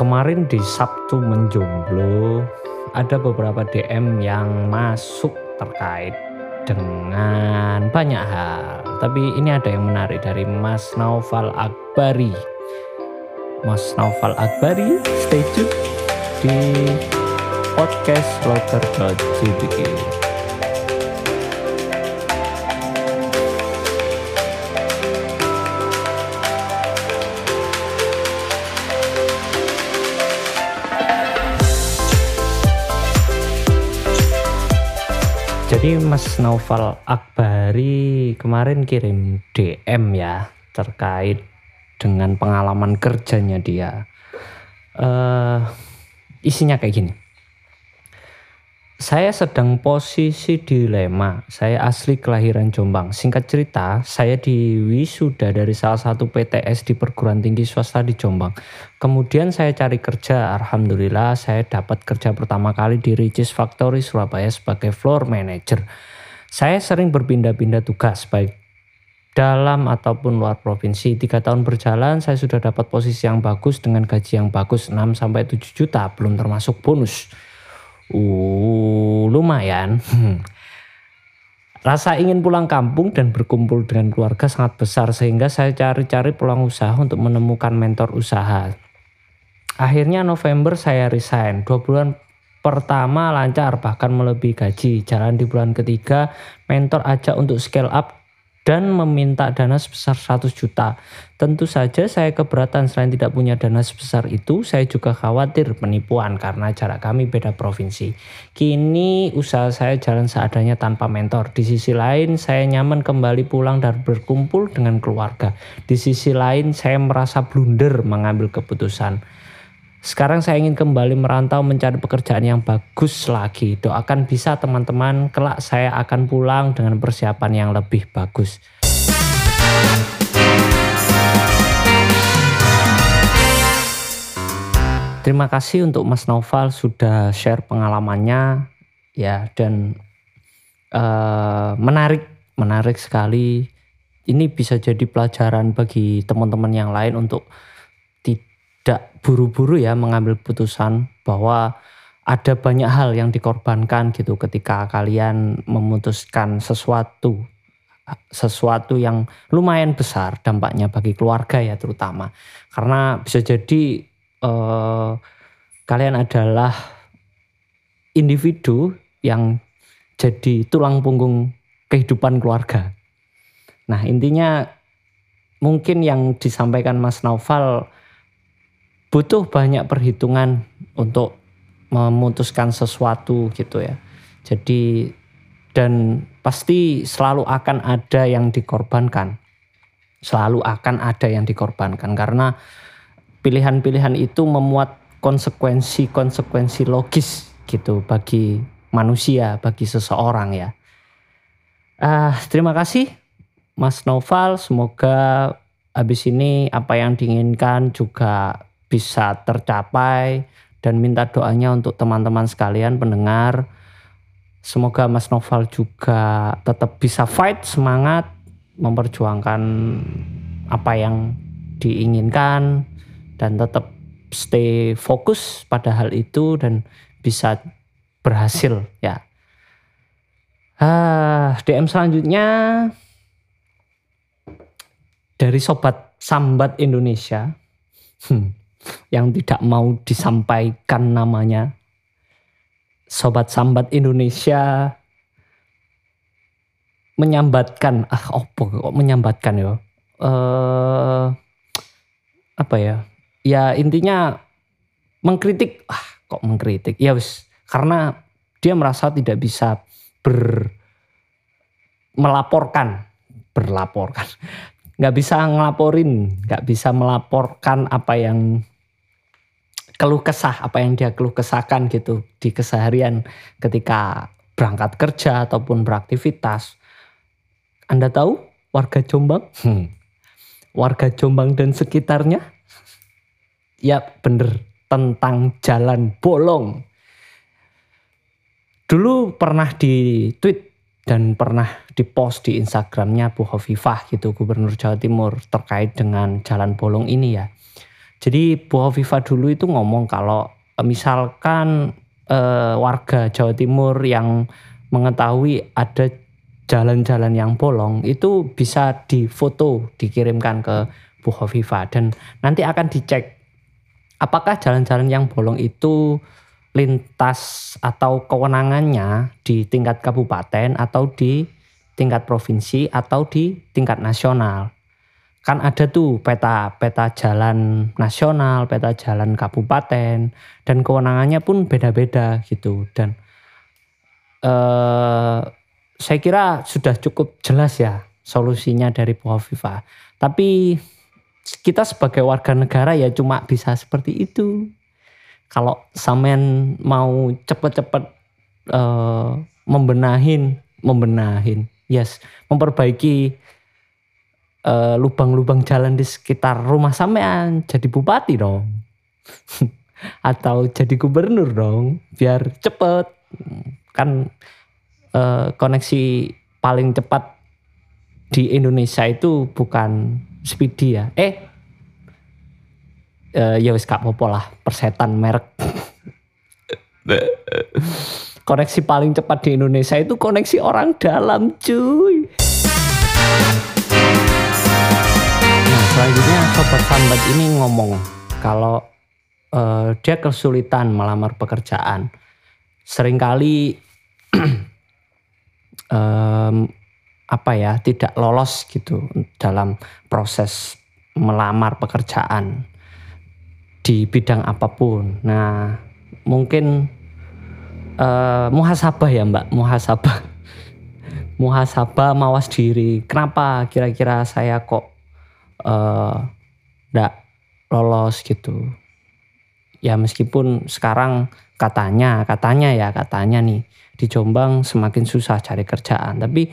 kemarin di Sabtu menjomblo ada beberapa DM yang masuk terkait dengan banyak hal. Tapi ini ada yang menarik dari Mas Naufal Akbari. Mas Naufal Akbari, stay tune di podcast locker.jbg. Jadi Mas Naufal Akbari kemarin kirim DM ya terkait dengan pengalaman kerjanya dia. Uh, isinya kayak gini saya sedang posisi dilema. Saya asli kelahiran Jombang. Singkat cerita, saya diwisuda dari salah satu PTS di perguruan tinggi swasta di Jombang. Kemudian saya cari kerja. Alhamdulillah saya dapat kerja pertama kali di Ricis Factory Surabaya sebagai floor manager. Saya sering berpindah-pindah tugas baik dalam ataupun luar provinsi. Tiga tahun berjalan saya sudah dapat posisi yang bagus dengan gaji yang bagus 6 sampai 7 juta belum termasuk bonus. Uh, lumayan. Rasa ingin pulang kampung dan berkumpul dengan keluarga sangat besar sehingga saya cari-cari pulang usaha untuk menemukan mentor usaha. Akhirnya November saya resign. Dua bulan pertama lancar bahkan melebihi gaji. Jalan di bulan ketiga mentor ajak untuk scale up dan meminta dana sebesar 100 juta. Tentu saja saya keberatan selain tidak punya dana sebesar itu, saya juga khawatir penipuan karena jarak kami beda provinsi. Kini usaha saya jalan seadanya tanpa mentor. Di sisi lain, saya nyaman kembali pulang dan berkumpul dengan keluarga. Di sisi lain, saya merasa blunder mengambil keputusan. Sekarang saya ingin kembali merantau mencari pekerjaan yang bagus lagi. Doakan bisa teman-teman, kelak saya akan pulang dengan persiapan yang lebih bagus. Terima kasih untuk Mas Noval sudah share pengalamannya ya dan uh, menarik menarik sekali. Ini bisa jadi pelajaran bagi teman-teman yang lain untuk tidak buru-buru ya mengambil putusan bahwa ada banyak hal yang dikorbankan gitu ketika kalian memutuskan sesuatu sesuatu yang lumayan besar dampaknya bagi keluarga ya terutama karena bisa jadi eh, kalian adalah individu yang jadi tulang punggung kehidupan keluarga. Nah intinya mungkin yang disampaikan Mas Naufal butuh banyak perhitungan untuk memutuskan sesuatu gitu ya. Jadi dan pasti selalu akan ada yang dikorbankan. Selalu akan ada yang dikorbankan karena pilihan-pilihan itu memuat konsekuensi-konsekuensi logis gitu bagi manusia, bagi seseorang ya. Uh, terima kasih Mas Noval, semoga habis ini apa yang diinginkan juga bisa tercapai dan minta doanya untuk teman-teman sekalian pendengar. Semoga Mas Noval juga tetap bisa fight semangat memperjuangkan apa yang diinginkan dan tetap stay fokus pada hal itu dan bisa berhasil ya. Ah, DM selanjutnya dari sobat Sambat Indonesia. Hmm yang tidak mau disampaikan namanya. Sobat Sambat Indonesia menyambatkan ah opo kok menyambatkan ya. Eh apa ya? Ya intinya mengkritik ah kok mengkritik. Ya wis karena dia merasa tidak bisa ber melaporkan berlaporkan nggak bisa ngelaporin nggak bisa melaporkan apa yang keluh kesah apa yang dia keluh kesahkan gitu di keseharian ketika berangkat kerja ataupun beraktivitas. Anda tahu warga Jombang? Hmm. Warga Jombang dan sekitarnya? Ya bener tentang jalan bolong. Dulu pernah di tweet dan pernah dipost di Instagramnya Bu Hovifah gitu Gubernur Jawa Timur terkait dengan jalan bolong ini ya Jadi Bu Hovifa dulu itu ngomong kalau eh, misalkan eh, warga Jawa Timur yang mengetahui ada jalan-jalan yang bolong itu bisa difoto dikirimkan ke Bu Hovifa dan nanti akan dicek apakah jalan-jalan yang bolong itu lintas atau kewenangannya di tingkat kabupaten atau di tingkat provinsi atau di tingkat nasional. Kan ada tuh peta peta jalan nasional, peta jalan kabupaten dan kewenangannya pun beda-beda gitu dan eh, saya kira sudah cukup jelas ya solusinya dari Bu Hovifa. Tapi kita sebagai warga negara ya cuma bisa seperti itu kalau sampean mau cepet-cepet uh, membenahin, membenahin, yes, memperbaiki lubang lubang-lubang jalan di sekitar rumah sampean, jadi bupati dong, atau jadi gubernur dong, biar cepet, kan uh, koneksi paling cepat di Indonesia itu bukan speedy ya, eh uh, ya wis gak apa lah persetan merek. Koneksi paling cepat di Indonesia itu koneksi orang dalam cuy selanjutnya sobat sambat ini ngomong kalau uh, dia kesulitan melamar pekerjaan sering kali um, apa ya tidak lolos gitu dalam proses melamar pekerjaan di bidang apa pun. Nah, mungkin uh, muhasabah ya Mbak, muhasabah. muhasabah mawas diri. Kenapa kira-kira saya kok uh, lolos gitu. Ya meskipun sekarang katanya, katanya ya, katanya nih di Jombang semakin susah cari kerjaan. Tapi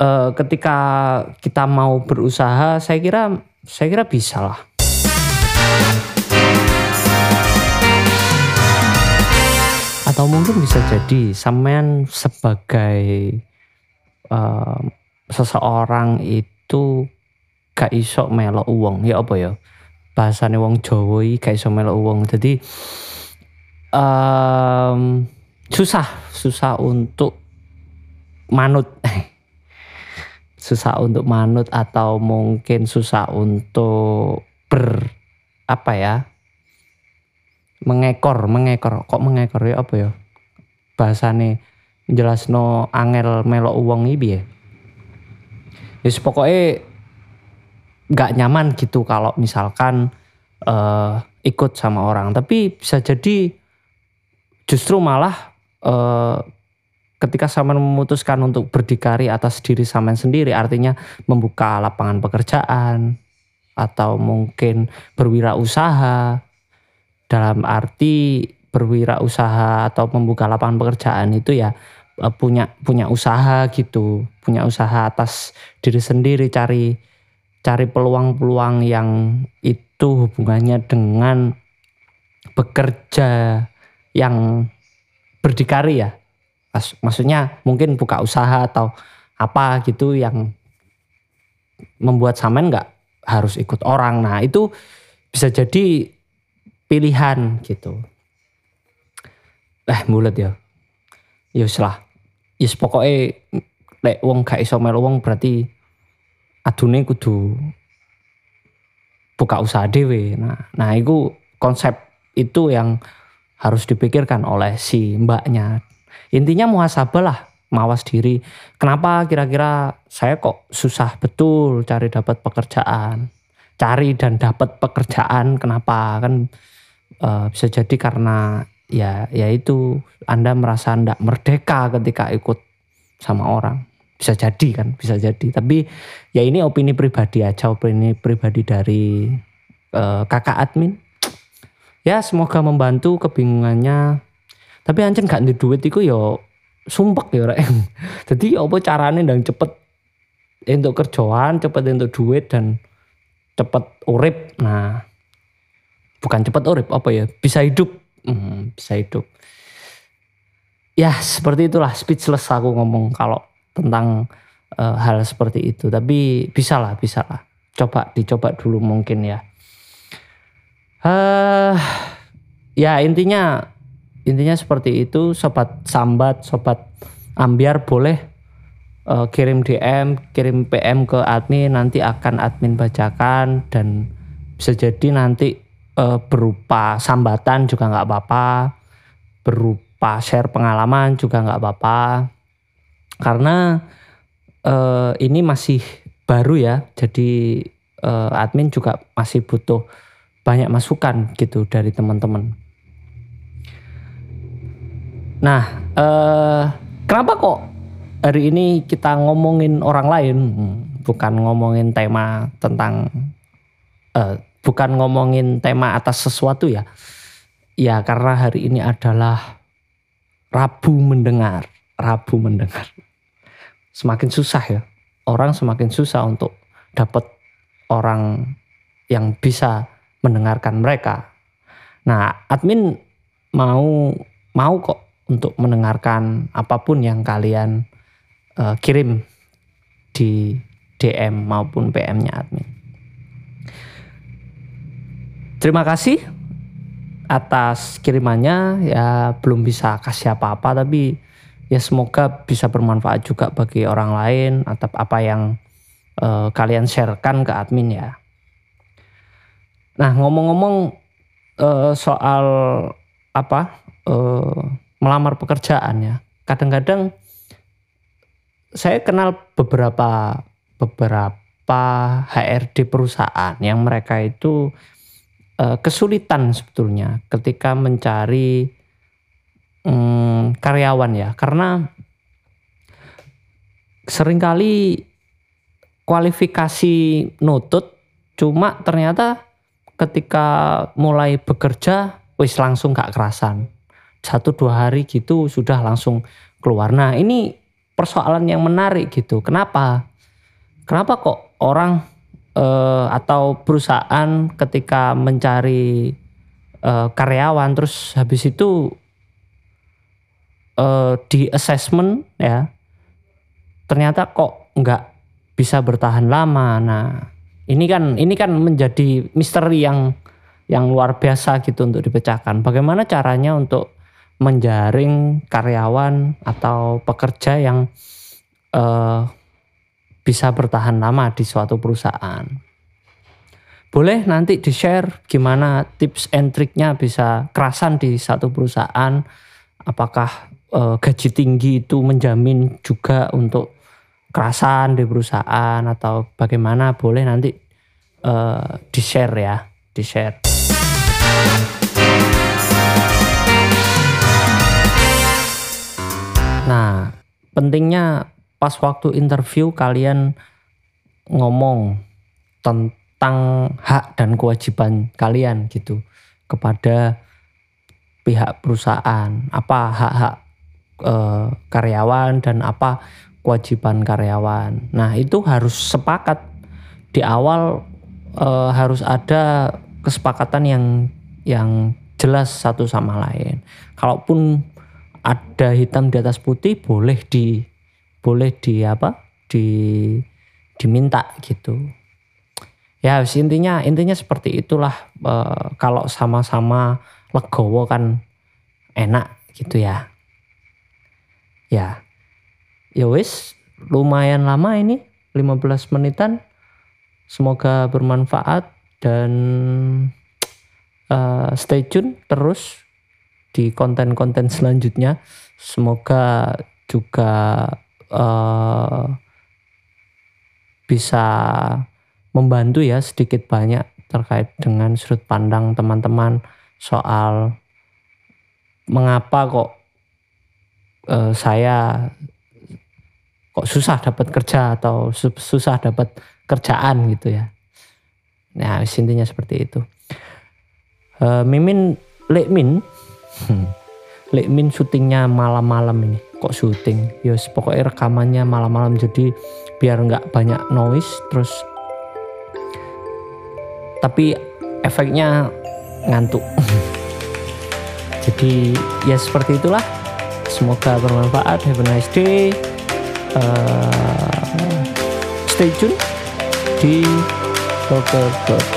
uh, ketika kita mau berusaha, saya kira saya kira bisa lah atau mungkin bisa jadi sampean sebagai uh, seseorang itu gak iso melok uang ya apa ya? Bahasane wong Jawa iki gak iso melok uang jadi um, susah susah untuk manut. Susah untuk manut atau mungkin susah untuk ber apa ya? Mengekor mengekor. Kok mengekor ya apa ya? Bahasane no angel melok uang ini ya Yes, pokoknya nggak nyaman gitu kalau misalkan uh, ikut sama orang. Tapi bisa jadi justru malah uh, ketika saman memutuskan untuk berdikari atas diri saman sendiri artinya membuka lapangan pekerjaan atau mungkin berwirausaha dalam arti berwirausaha atau membuka lapangan pekerjaan itu ya e, punya punya usaha gitu, punya usaha atas diri sendiri cari cari peluang-peluang yang itu hubungannya dengan bekerja yang berdikari ya. Maksudnya mungkin buka usaha atau apa gitu yang membuat samen nggak harus ikut orang. Nah itu bisa jadi pilihan gitu. Eh mulut ya. Ya lah. Yes, pokoknya lek wong gak iso wong berarti adune kudu buka usaha dewe. Nah, nah itu konsep itu yang harus dipikirkan oleh si mbaknya. Intinya muhasabah lah, mawas diri. Kenapa kira-kira saya kok susah betul cari dapat pekerjaan? Cari dan dapat pekerjaan, kenapa? Kan uh, bisa jadi karena ya ya itu Anda merasa tidak merdeka ketika ikut sama orang bisa jadi kan bisa jadi. Tapi ya ini opini pribadi aja opini pribadi dari uh, kakak admin. Ya semoga membantu kebingungannya. Tapi anjir gak ada duit itu ya sumpek ya rek. Jadi apa caranya dan cepet untuk kerjaan cepet untuk duit dan cepet urip. Nah bukan cepat urip apa ya? Bisa hidup. Hmm, bisa hidup. Ya seperti itulah speechless aku ngomong kalau tentang uh, hal seperti itu. Tapi bisa lah bisa lah coba dicoba dulu mungkin ya. Uh, ya intinya intinya seperti itu. Sobat sambat sobat ambiar boleh uh, kirim DM kirim PM ke admin. Nanti akan admin bacakan dan bisa jadi nanti uh, berupa sambatan juga nggak apa-apa. Berupa share pengalaman juga nggak apa-apa karena uh, ini masih baru ya jadi uh, admin juga masih butuh banyak masukan gitu dari teman-teman. Nah, uh, kenapa kok hari ini kita ngomongin orang lain, hmm, bukan ngomongin tema tentang, uh, bukan ngomongin tema atas sesuatu ya? Ya karena hari ini adalah Rabu mendengar, Rabu mendengar. Semakin susah ya, orang semakin susah untuk dapat orang yang bisa mendengarkan mereka. Nah, admin mau mau kok untuk mendengarkan apa pun yang kalian uh, kirim di DM maupun PM-nya admin. Terima kasih atas kirimannya ya belum bisa kasih apa-apa tapi ya semoga bisa bermanfaat juga bagi orang lain atau apa yang uh, kalian sharekan ke admin ya. Nah ngomong-ngomong uh, soal apa uh, melamar pekerjaan ya, kadang-kadang saya kenal beberapa beberapa HRD perusahaan yang mereka itu kesulitan sebetulnya ketika mencari um, karyawan ya, karena sering kali kualifikasi nutut cuma ternyata ketika mulai bekerja wis langsung gak kerasan. Satu dua hari gitu sudah langsung keluar. Nah ini persoalan yang menarik gitu. Kenapa? Kenapa kok orang eh, atau perusahaan ketika mencari eh, karyawan terus habis itu eh, di assessment ya ternyata kok nggak bisa bertahan lama nah ini kan ini kan menjadi misteri yang yang luar biasa gitu untuk dipecahkan. Bagaimana caranya untuk menjaring karyawan atau pekerja yang uh, bisa bertahan lama di suatu perusahaan. Boleh nanti di-share gimana tips and triknya bisa kerasan di satu perusahaan. Apakah uh, gaji tinggi itu menjamin juga untuk kerasan di perusahaan atau bagaimana boleh nanti uh, di share ya di share nah pentingnya pas waktu interview kalian ngomong tentang hak dan kewajiban kalian gitu kepada pihak perusahaan. Apa hak-hak e, karyawan dan apa kewajiban karyawan. Nah, itu harus sepakat di awal e, harus ada kesepakatan yang yang jelas satu sama lain. Kalaupun ada hitam di atas putih boleh di boleh di apa? di diminta gitu. Ya, intinya intinya seperti itulah e, kalau sama-sama legowo kan enak gitu ya. Ya, ya wis lumayan lama ini 15 menitan. Semoga bermanfaat dan uh, stay tune terus di konten-konten selanjutnya. Semoga juga uh, bisa membantu ya sedikit banyak terkait dengan sudut pandang teman-teman soal mengapa kok uh, saya kok susah dapat kerja atau susah dapat kerjaan gitu ya. Nah, intinya seperti itu. Uh, Mimin Lekmin hmm, Lekmin syutingnya malam-malam ini. Kok syuting? Ya pokoknya rekamannya malam-malam jadi biar nggak banyak noise terus tapi efeknya ngantuk. jadi ya seperti itulah. Semoga bermanfaat. Have a nice day uh, stay tune di poker.gpt